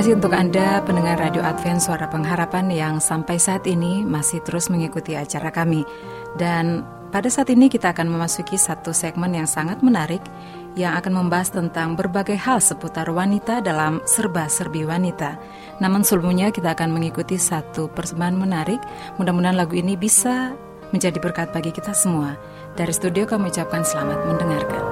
Kasih untuk Anda pendengar Radio Advent Suara Pengharapan yang sampai saat ini masih terus mengikuti acara kami. Dan pada saat ini kita akan memasuki satu segmen yang sangat menarik yang akan membahas tentang berbagai hal seputar wanita dalam serba-serbi wanita. Namun sebelumnya kita akan mengikuti satu persembahan menarik. Mudah-mudahan lagu ini bisa menjadi berkat bagi kita semua. Dari studio kami ucapkan selamat mendengarkan.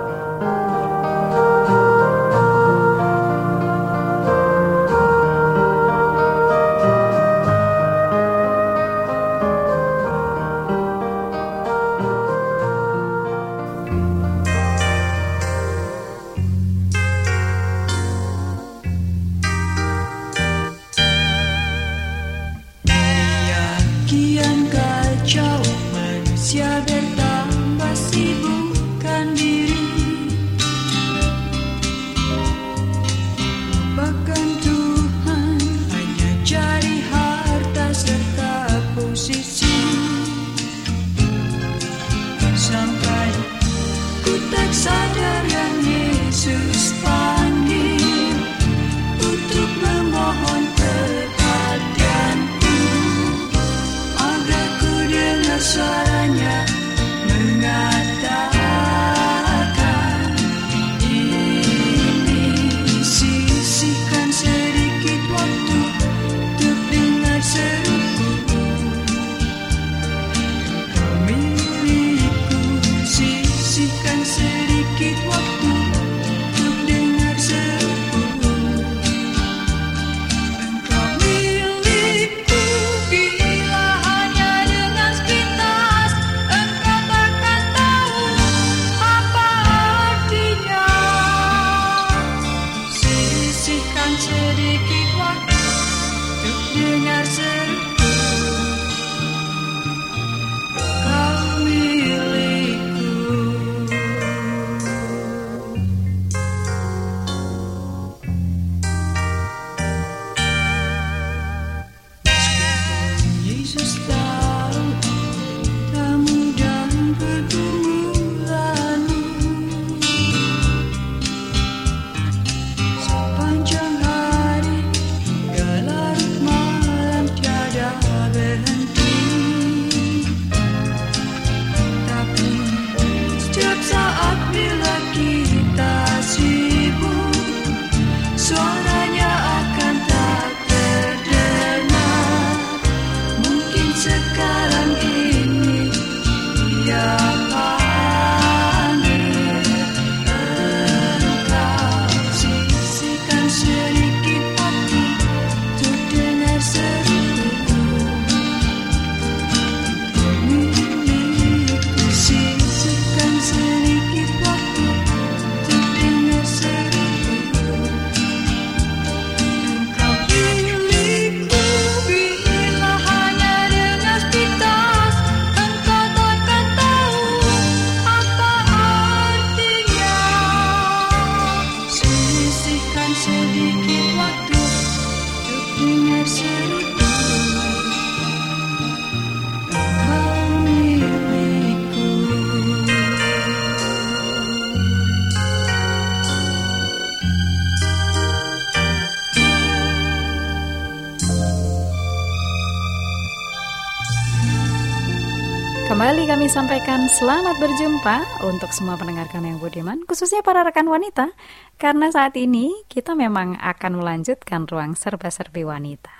Kami sampaikan selamat berjumpa untuk semua pendengar kami yang budiman, khususnya para rekan wanita, karena saat ini kita memang akan melanjutkan ruang serba-serbi wanita.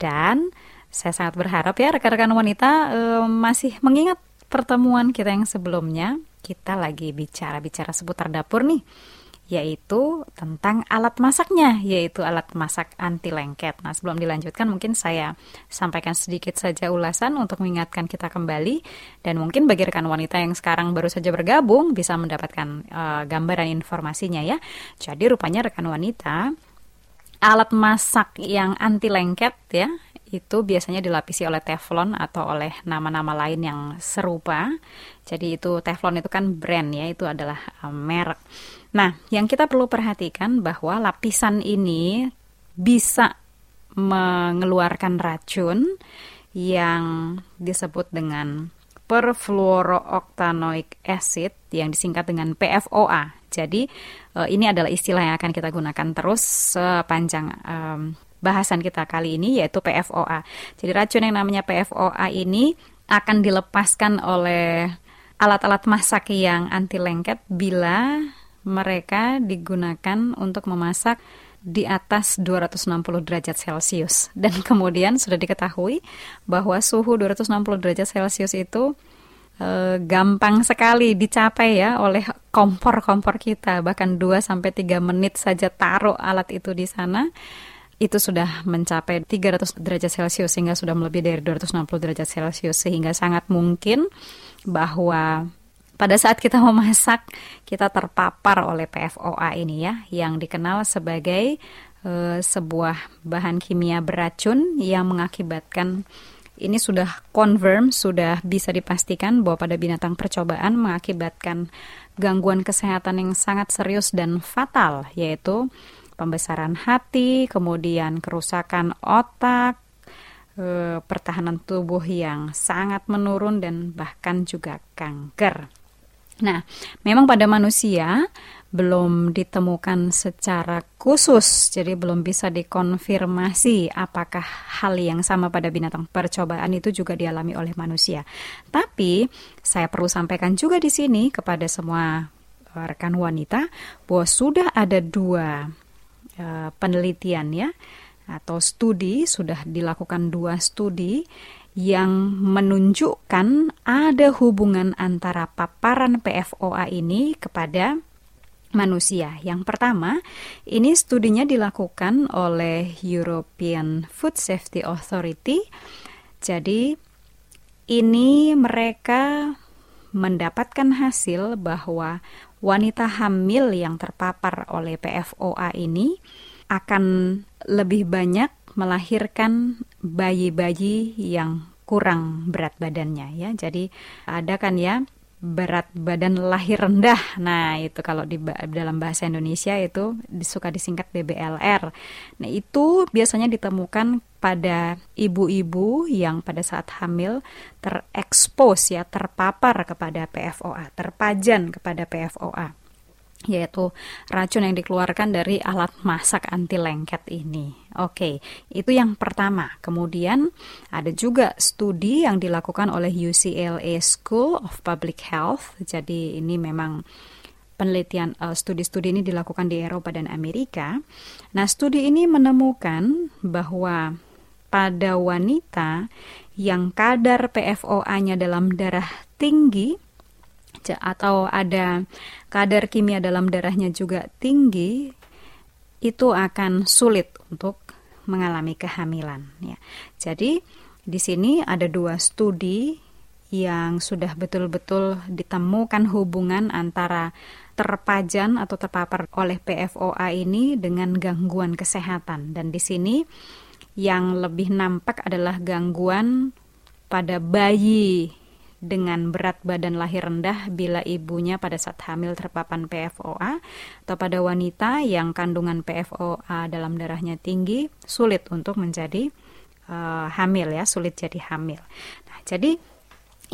Dan saya sangat berharap ya rekan-rekan wanita eh, masih mengingat pertemuan kita yang sebelumnya, kita lagi bicara-bicara seputar dapur nih yaitu tentang alat masaknya, yaitu alat masak anti lengket. Nah, sebelum dilanjutkan mungkin saya sampaikan sedikit saja ulasan untuk mengingatkan kita kembali dan mungkin bagi rekan wanita yang sekarang baru saja bergabung bisa mendapatkan uh, gambaran informasinya ya. Jadi rupanya rekan wanita alat masak yang anti lengket ya itu biasanya dilapisi oleh teflon atau oleh nama-nama lain yang serupa. Jadi itu teflon itu kan brand ya, itu adalah uh, merek. Nah, yang kita perlu perhatikan bahwa lapisan ini bisa mengeluarkan racun yang disebut dengan perfluorooctanoic acid yang disingkat dengan PFOA. Jadi eh, ini adalah istilah yang akan kita gunakan terus sepanjang um, bahasan kita kali ini yaitu PFOA. Jadi racun yang namanya PFOA ini akan dilepaskan oleh alat-alat masak yang anti lengket bila mereka digunakan untuk memasak di atas 260 derajat Celcius. Dan kemudian sudah diketahui bahwa suhu 260 derajat Celcius itu e, gampang sekali dicapai ya oleh kompor-kompor kita. Bahkan 2 sampai 3 menit saja taruh alat itu di sana itu sudah mencapai 300 derajat Celcius sehingga sudah melebihi dari 260 derajat Celcius sehingga sangat mungkin bahwa pada saat kita memasak kita terpapar oleh PFOA ini ya yang dikenal sebagai uh, sebuah bahan kimia beracun yang mengakibatkan ini sudah confirm, sudah bisa dipastikan bahwa pada binatang percobaan mengakibatkan gangguan kesehatan yang sangat serius dan fatal, yaitu pembesaran hati, kemudian kerusakan otak, eh, pertahanan tubuh yang sangat menurun, dan bahkan juga kanker. Nah, memang pada manusia belum ditemukan secara khusus, jadi belum bisa dikonfirmasi apakah hal yang sama pada binatang percobaan itu juga dialami oleh manusia. Tapi saya perlu sampaikan juga di sini kepada semua eh, rekan wanita bahwa sudah ada dua uh, penelitian ya atau studi sudah dilakukan dua studi yang menunjukkan ada hubungan antara paparan PFOA ini kepada manusia. Yang pertama, ini studinya dilakukan oleh European Food Safety Authority. Jadi, ini mereka mendapatkan hasil bahwa wanita hamil yang terpapar oleh PFOA ini akan lebih banyak melahirkan bayi-bayi yang kurang berat badannya ya. Jadi ada kan ya berat badan lahir rendah. Nah, itu kalau di dalam bahasa Indonesia itu suka disingkat BBLR. Nah, itu biasanya ditemukan pada ibu-ibu yang pada saat hamil terekspos ya, terpapar kepada PFOA, terpajan kepada PFOA yaitu racun yang dikeluarkan dari alat masak anti lengket ini. Oke, itu yang pertama. Kemudian ada juga studi yang dilakukan oleh UCLA School of Public Health. Jadi ini memang penelitian uh, studi-studi ini dilakukan di Eropa dan Amerika. Nah, studi ini menemukan bahwa pada wanita yang kadar PFOA-nya dalam darah tinggi atau ada kadar kimia dalam darahnya juga tinggi, itu akan sulit untuk mengalami kehamilan. Ya. Jadi di sini ada dua studi yang sudah betul-betul ditemukan hubungan antara terpajan atau terpapar oleh PFOA ini dengan gangguan kesehatan dan di sini yang lebih nampak adalah gangguan pada bayi dengan berat badan lahir rendah bila ibunya pada saat hamil terpapan PFOA atau pada wanita yang kandungan PFOA dalam darahnya tinggi sulit untuk menjadi uh, hamil ya, sulit jadi hamil. Nah, jadi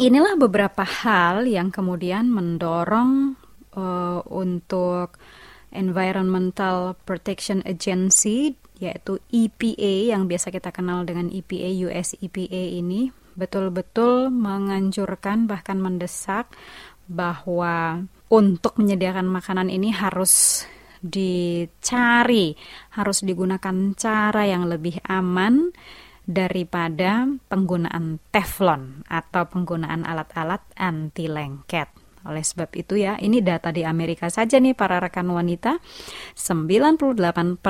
inilah beberapa hal yang kemudian mendorong uh, untuk Environmental Protection Agency yaitu EPA yang biasa kita kenal dengan EPA US EPA ini betul-betul menganjurkan bahkan mendesak bahwa untuk menyediakan makanan ini harus dicari, harus digunakan cara yang lebih aman daripada penggunaan teflon atau penggunaan alat-alat anti lengket. Oleh sebab itu ya, ini data di Amerika saja nih para rekan wanita, 98%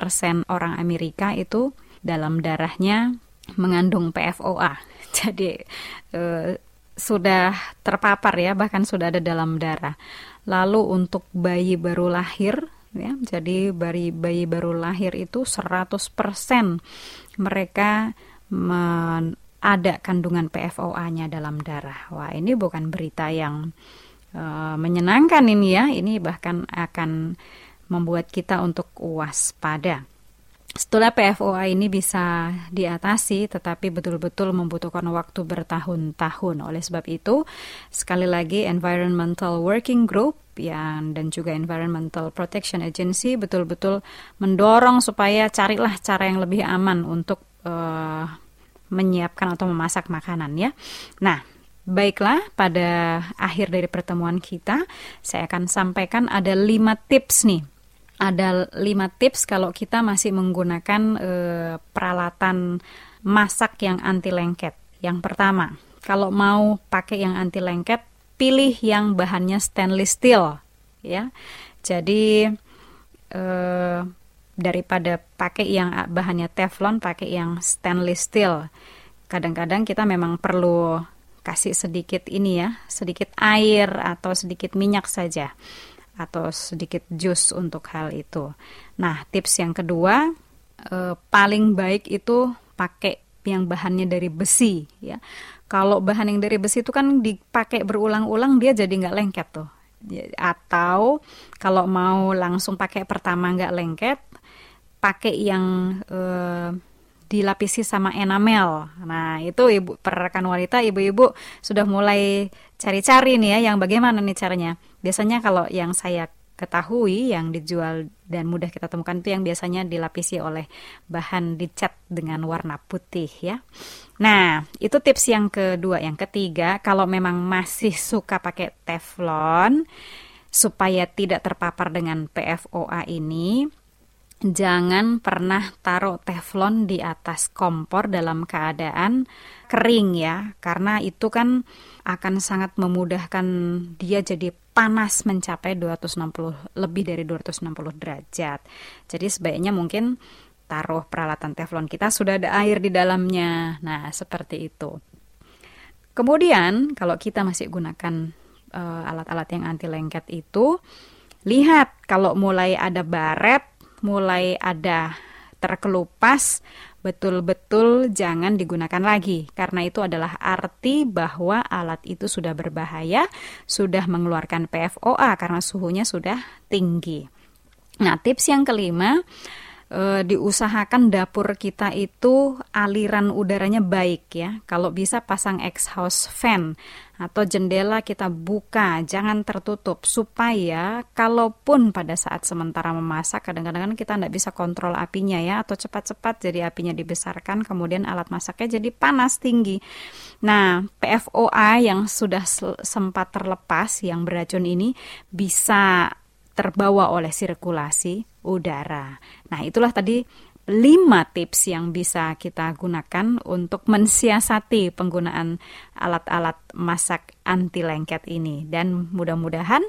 orang Amerika itu dalam darahnya mengandung PFOA. Jadi eh, sudah terpapar ya, bahkan sudah ada dalam darah. Lalu untuk bayi baru lahir ya, jadi bayi bayi baru lahir itu 100% mereka ada kandungan PFOA-nya dalam darah. Wah, ini bukan berita yang uh, menyenangkan ini ya. Ini bahkan akan membuat kita untuk waspada. Setelah PFOA ini bisa diatasi, tetapi betul-betul membutuhkan waktu bertahun-tahun. Oleh sebab itu, sekali lagi Environmental Working Group yang dan juga Environmental Protection Agency betul-betul mendorong supaya carilah cara yang lebih aman untuk uh, menyiapkan atau memasak makanan ya. Nah, baiklah pada akhir dari pertemuan kita saya akan sampaikan ada lima tips nih. Ada lima tips kalau kita masih menggunakan uh, peralatan masak yang anti lengket. Yang pertama, kalau mau pakai yang anti lengket, pilih yang bahannya stainless steel, ya. Jadi uh, daripada pakai yang bahannya teflon pakai yang stainless steel kadang-kadang kita memang perlu kasih sedikit ini ya sedikit air atau sedikit minyak saja atau sedikit jus untuk hal itu. Nah tips yang kedua eh, paling baik itu pakai yang bahannya dari besi ya. Kalau bahan yang dari besi itu kan dipakai berulang-ulang dia jadi nggak lengket tuh. Atau kalau mau langsung pakai pertama nggak lengket pakai yang uh, dilapisi sama enamel. Nah, itu ibu perekan wanita, ibu-ibu sudah mulai cari-cari nih ya yang bagaimana nih caranya. Biasanya kalau yang saya ketahui yang dijual dan mudah kita temukan itu yang biasanya dilapisi oleh bahan dicat dengan warna putih ya. Nah, itu tips yang kedua. Yang ketiga, kalau memang masih suka pakai teflon supaya tidak terpapar dengan PFOA ini, jangan pernah taruh teflon di atas kompor dalam keadaan kering ya karena itu kan akan sangat memudahkan dia jadi panas mencapai 260 lebih dari 260 derajat. Jadi sebaiknya mungkin taruh peralatan teflon kita sudah ada air di dalamnya. Nah, seperti itu. Kemudian kalau kita masih gunakan uh, alat-alat yang anti lengket itu, lihat kalau mulai ada baret mulai ada terkelupas, betul-betul jangan digunakan lagi karena itu adalah arti bahwa alat itu sudah berbahaya, sudah mengeluarkan PFOA karena suhunya sudah tinggi. Nah, tips yang kelima, e, diusahakan dapur kita itu aliran udaranya baik ya. Kalau bisa pasang exhaust fan atau jendela kita buka, jangan tertutup supaya kalaupun pada saat sementara memasak kadang-kadang kita tidak bisa kontrol apinya ya atau cepat-cepat jadi apinya dibesarkan kemudian alat masaknya jadi panas tinggi. Nah, PFOA yang sudah sempat terlepas yang beracun ini bisa terbawa oleh sirkulasi udara. Nah, itulah tadi lima tips yang bisa kita gunakan untuk mensiasati penggunaan alat-alat masak anti lengket ini. Dan mudah-mudahan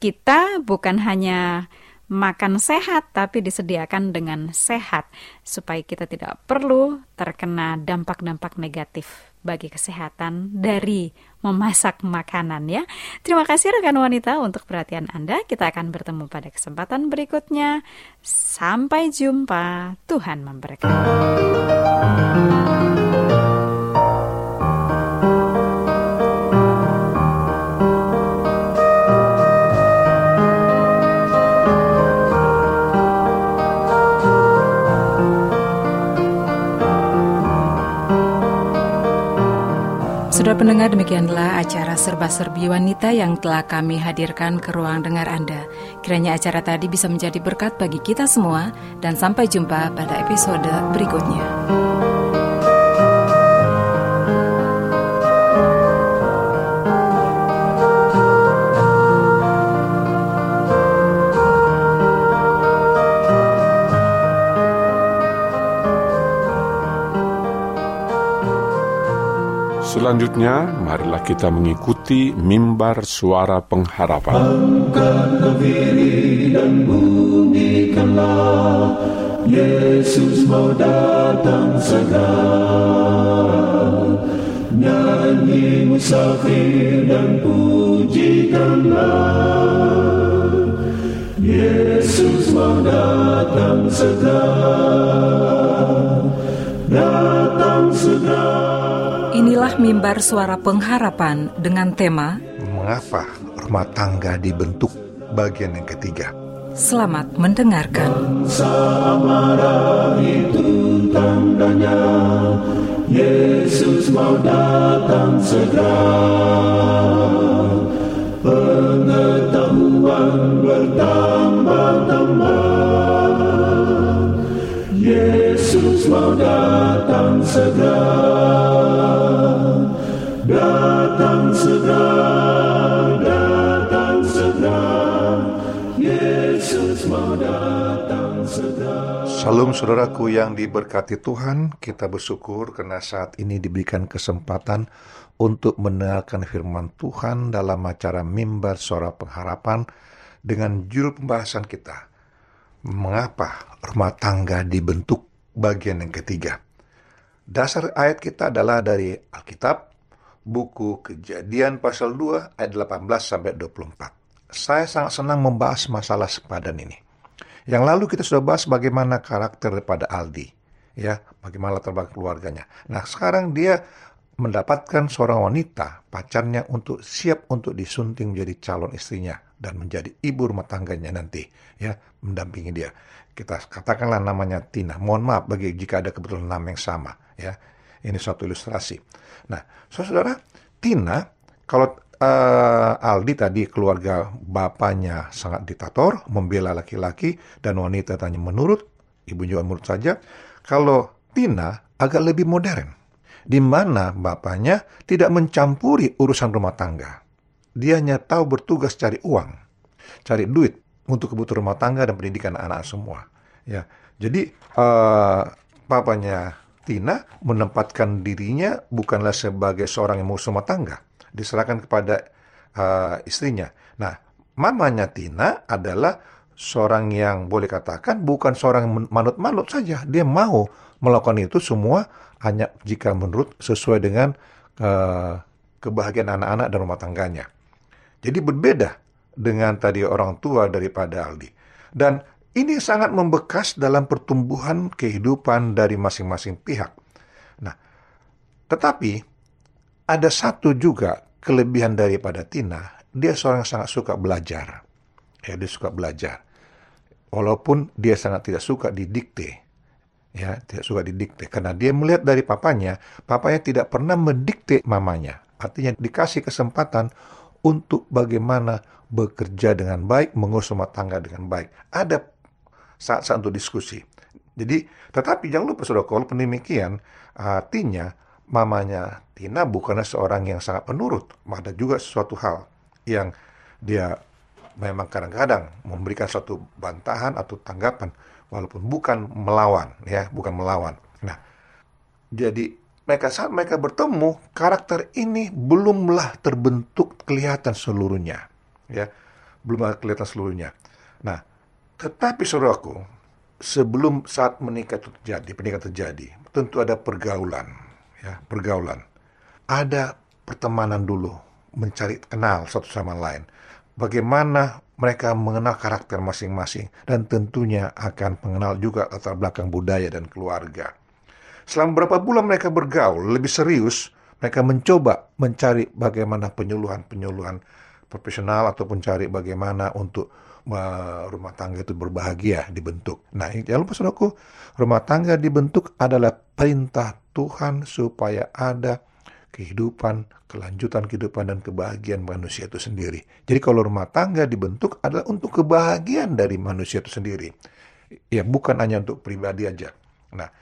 kita bukan hanya makan sehat, tapi disediakan dengan sehat, supaya kita tidak perlu terkena dampak-dampak negatif bagi kesehatan dari memasak makanan ya. Terima kasih rekan wanita untuk perhatian Anda. Kita akan bertemu pada kesempatan berikutnya. Sampai jumpa. Tuhan memberkati. Saudara pendengar demikianlah acara serba-serbi wanita yang telah kami hadirkan ke ruang dengar Anda. Kiranya acara tadi bisa menjadi berkat bagi kita semua dan sampai jumpa pada episode berikutnya. Selanjutnya, marilah kita mengikuti mimbar suara pengharapan. Yesus mau datang segera. Nyanyi musafir dan pujikanlah Yesus mau datang segera. Datang segera Inilah mimbar suara pengharapan dengan tema Mengapa rumah tangga dibentuk bagian yang ketiga? Selamat mendengarkan. Samara itu tandanya Yesus mau datang segera Pengetahuan bertambah-tambah mau datang segera Datang segera Datang segera Yesus mau datang segera Salam saudaraku yang diberkati Tuhan, kita bersyukur karena saat ini diberikan kesempatan untuk mendengarkan firman Tuhan dalam acara mimbar suara pengharapan dengan judul pembahasan kita. Mengapa rumah tangga dibentuk bagian yang ketiga? Dasar ayat kita adalah dari Alkitab, buku Kejadian pasal 2 ayat 18 sampai 24. Saya sangat senang membahas masalah sepadan ini. Yang lalu kita sudah bahas bagaimana karakter daripada Aldi, ya, bagaimana latar belakang keluarganya. Nah, sekarang dia mendapatkan seorang wanita, pacarnya untuk siap untuk disunting menjadi calon istrinya dan menjadi ibu rumah tangganya nanti, ya, mendampingi dia. Kita katakanlah namanya Tina. Mohon maaf bagi jika ada kebetulan nama yang sama, ya. Ini suatu ilustrasi. Nah, saudara, Tina kalau eh, Aldi tadi keluarga bapaknya sangat diktator, membela laki-laki dan wanita tanya menurut, ibu juga menurut saja. Kalau Tina agak lebih modern, di mana bapaknya tidak mencampuri urusan rumah tangga. Dia hanya tahu bertugas cari uang, cari duit untuk kebutuhan rumah tangga dan pendidikan anak semua. Ya, jadi eh, papanya Tina menempatkan dirinya bukanlah sebagai seorang yang rumah tangga, diserahkan kepada uh, istrinya. Nah, mamanya Tina adalah seorang yang boleh katakan bukan seorang manut-manut saja. Dia mau melakukan itu semua hanya jika menurut sesuai dengan uh, kebahagiaan anak-anak dan rumah tangganya. Jadi berbeda dengan tadi orang tua daripada Aldi. Dan ini sangat membekas dalam pertumbuhan kehidupan dari masing-masing pihak. Nah, tetapi ada satu juga kelebihan daripada Tina, dia seorang yang sangat suka belajar. Ya, dia suka belajar. Walaupun dia sangat tidak suka didikte. Ya, tidak suka didikte karena dia melihat dari papanya, papanya tidak pernah mendikte mamanya. Artinya dikasih kesempatan untuk bagaimana bekerja dengan baik, mengurus rumah tangga dengan baik. Ada saat-saat untuk diskusi. Jadi, tetapi jangan lupa saudara, kalau demikian, artinya mamanya Tina bukanlah seorang yang sangat penurut. Ada juga sesuatu hal yang dia memang kadang-kadang memberikan suatu bantahan atau tanggapan walaupun bukan melawan ya bukan melawan nah jadi mereka saat mereka bertemu karakter ini belumlah terbentuk kelihatan seluruhnya ya. Belum kelihatan seluruhnya. Nah tetapi saudaraku sebelum saat menikah itu terjadi pernikahan terjadi tentu ada pergaulan ya pergaulan. Ada pertemanan dulu mencari kenal satu sama lain. Bagaimana mereka mengenal karakter masing-masing dan tentunya akan mengenal juga latar belakang budaya dan keluarga. Selama beberapa bulan mereka bergaul lebih serius, mereka mencoba mencari bagaimana penyuluhan-penyuluhan profesional ataupun cari bagaimana untuk rumah tangga itu berbahagia dibentuk. Nah, jangan lupa saudaraku, rumah tangga dibentuk adalah perintah Tuhan supaya ada kehidupan, kelanjutan kehidupan dan kebahagiaan manusia itu sendiri. Jadi kalau rumah tangga dibentuk adalah untuk kebahagiaan dari manusia itu sendiri. Ya, bukan hanya untuk pribadi aja. Nah,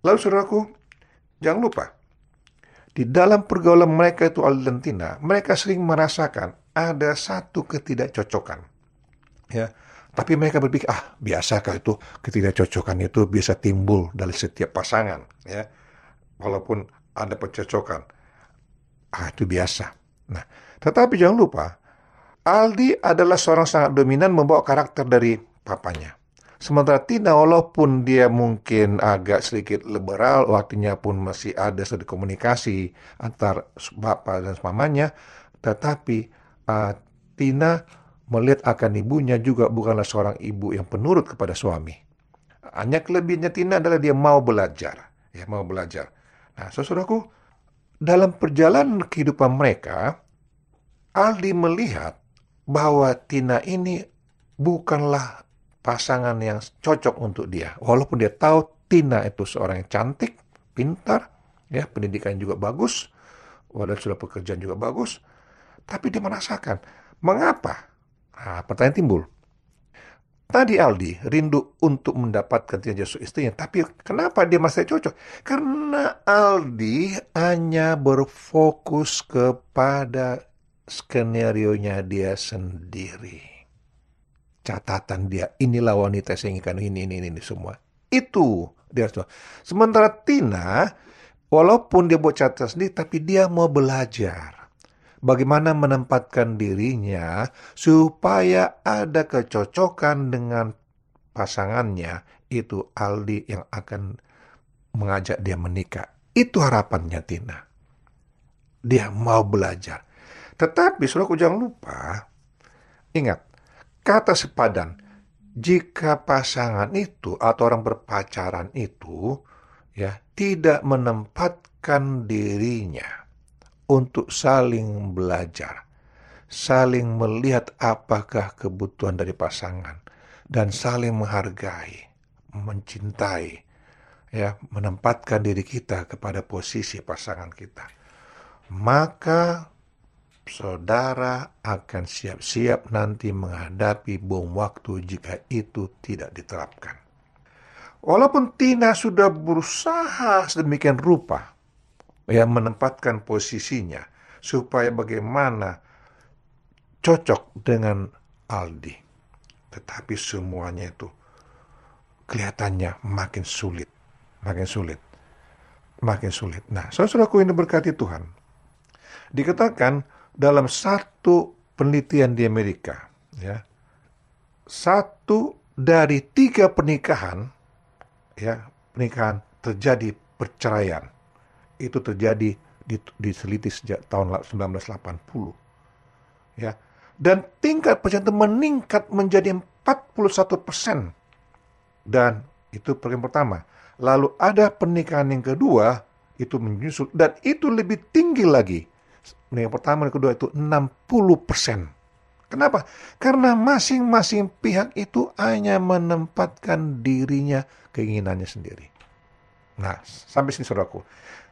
lalu saudaraku, jangan lupa, di dalam pergaulan mereka itu Argentina, mereka sering merasakan ada satu ketidakcocokan. Ya, tapi mereka berpikir, ah biasakah itu ketidakcocokan itu bisa timbul dari setiap pasangan. Ya, walaupun ada percocokan. Ah, itu biasa. Nah, tetapi jangan lupa, Aldi adalah seorang sangat dominan membawa karakter dari papanya. Sementara Tina walaupun dia mungkin agak sedikit liberal, waktunya pun masih ada sedikit komunikasi antar bapak dan mamanya, tetapi uh, Tina melihat akan ibunya juga bukanlah seorang ibu yang penurut kepada suami. Hanya kelebihannya Tina adalah dia mau belajar, ya mau belajar. Nah, saudaraku, dalam perjalanan kehidupan mereka, Aldi melihat bahwa Tina ini bukanlah pasangan yang cocok untuk dia. Walaupun dia tahu Tina itu seorang yang cantik, pintar, ya pendidikan juga bagus, walau sudah pekerjaan juga bagus, tapi dia merasakan mengapa? Nah, pertanyaan timbul. Tadi Aldi rindu untuk mendapatkan Tina Yesus istrinya, tapi kenapa dia masih cocok? Karena Aldi hanya berfokus kepada skenario-nya dia sendiri catatan dia. Inilah wanita inginkan ini, ini, ini, ini semua. Itu dia semua. Sementara Tina, walaupun dia buat catatan sendiri, tapi dia mau belajar. Bagaimana menempatkan dirinya supaya ada kecocokan dengan pasangannya. Itu Aldi yang akan mengajak dia menikah. Itu harapannya Tina. Dia mau belajar. Tetapi, suruh jangan lupa, ingat, Kata sepadan, jika pasangan itu atau orang berpacaran itu ya tidak menempatkan dirinya untuk saling belajar, saling melihat apakah kebutuhan dari pasangan dan saling menghargai, mencintai, ya, menempatkan diri kita kepada posisi pasangan kita. Maka saudara akan siap-siap nanti menghadapi bom waktu jika itu tidak diterapkan. Walaupun Tina sudah berusaha sedemikian rupa ya menempatkan posisinya supaya bagaimana cocok dengan Aldi. Tetapi semuanya itu kelihatannya makin sulit, makin sulit, makin sulit. Nah, saudaraku ini berkati Tuhan. Dikatakan dalam satu penelitian di Amerika, ya, satu dari tiga pernikahan, ya, pernikahan terjadi perceraian. Itu terjadi diteliti sejak tahun 1980. Ya, dan tingkat itu meningkat menjadi 41 persen. Dan itu yang pertama. Lalu ada pernikahan yang kedua, itu menyusul. Dan itu lebih tinggi lagi yang pertama dan kedua itu 60 persen. Kenapa? Karena masing-masing pihak itu hanya menempatkan dirinya keinginannya sendiri. Nah, sampai sini saudaraku.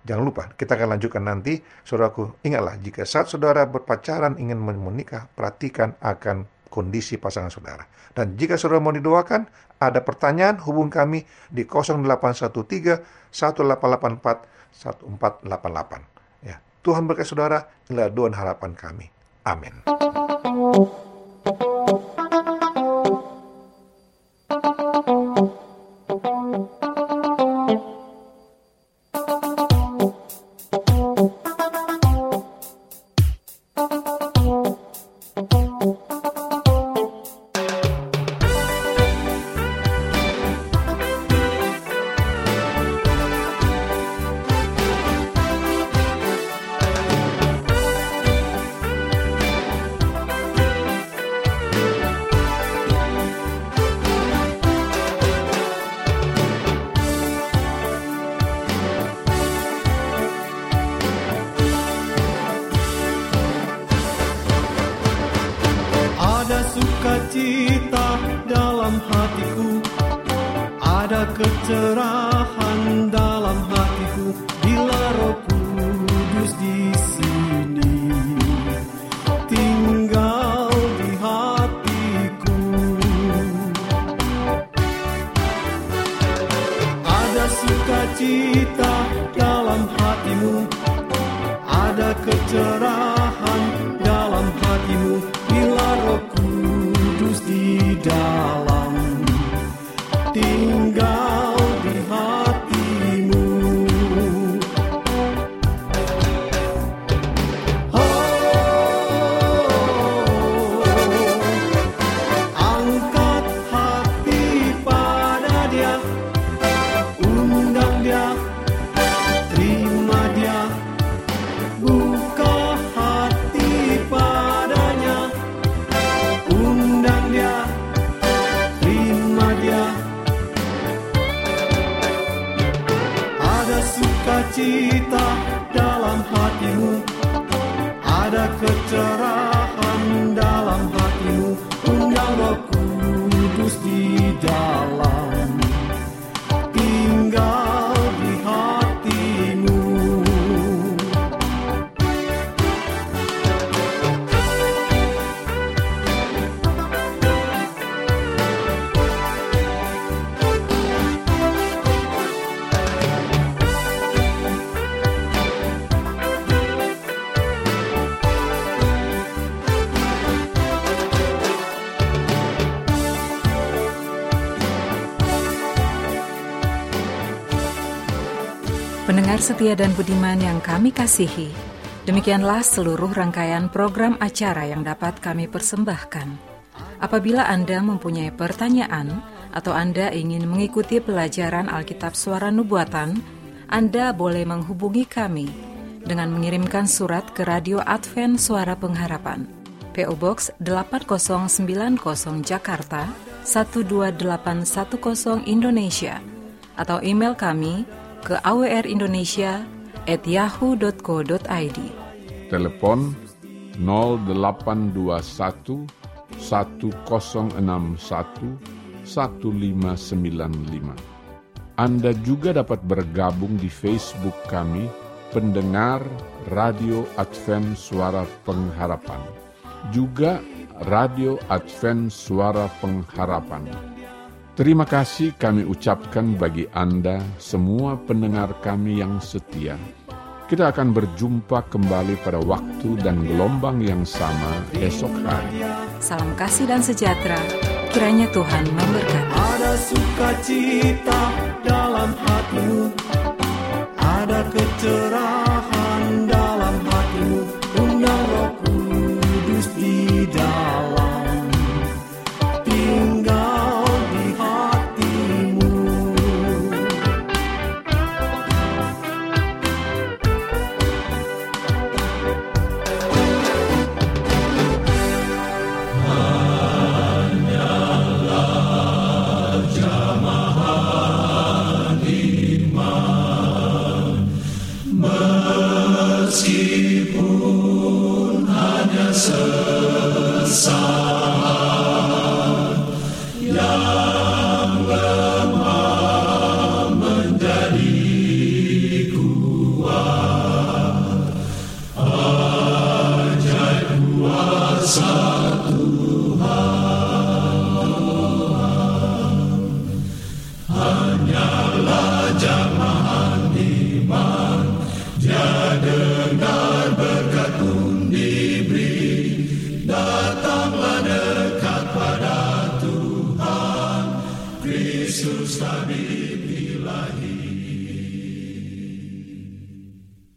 Jangan lupa, kita akan lanjutkan nanti. Saudaraku, ingatlah, jika saat saudara berpacaran ingin menikah, perhatikan akan kondisi pasangan saudara. Dan jika saudara mau didoakan, ada pertanyaan, hubung kami di 0813 1884 1488. Tuhan berkati saudara, inilah doa harapan kami. Amin. Setia dan budiman yang kami kasihi, demikianlah seluruh rangkaian program acara yang dapat kami persembahkan. Apabila Anda mempunyai pertanyaan atau Anda ingin mengikuti pelajaran Alkitab Suara Nubuatan, Anda boleh menghubungi kami dengan mengirimkan surat ke Radio Advent Suara Pengharapan. PO Box 8090 Jakarta 12810 Indonesia atau email kami ke awrindonesia@yahoo.co.id. Telepon 0821 1061 1595. Anda juga dapat bergabung di Facebook kami, pendengar Radio Advent Suara Pengharapan. Juga Radio Advent Suara Pengharapan. Terima kasih kami ucapkan bagi Anda semua pendengar kami yang setia. Kita akan berjumpa kembali pada waktu dan gelombang yang sama esok hari. Salam kasih dan sejahtera. Kiranya Tuhan memberkati. Ada sukacita dalam hatimu Ada kecerahan dalam hatimu Undang roh kudus di dalam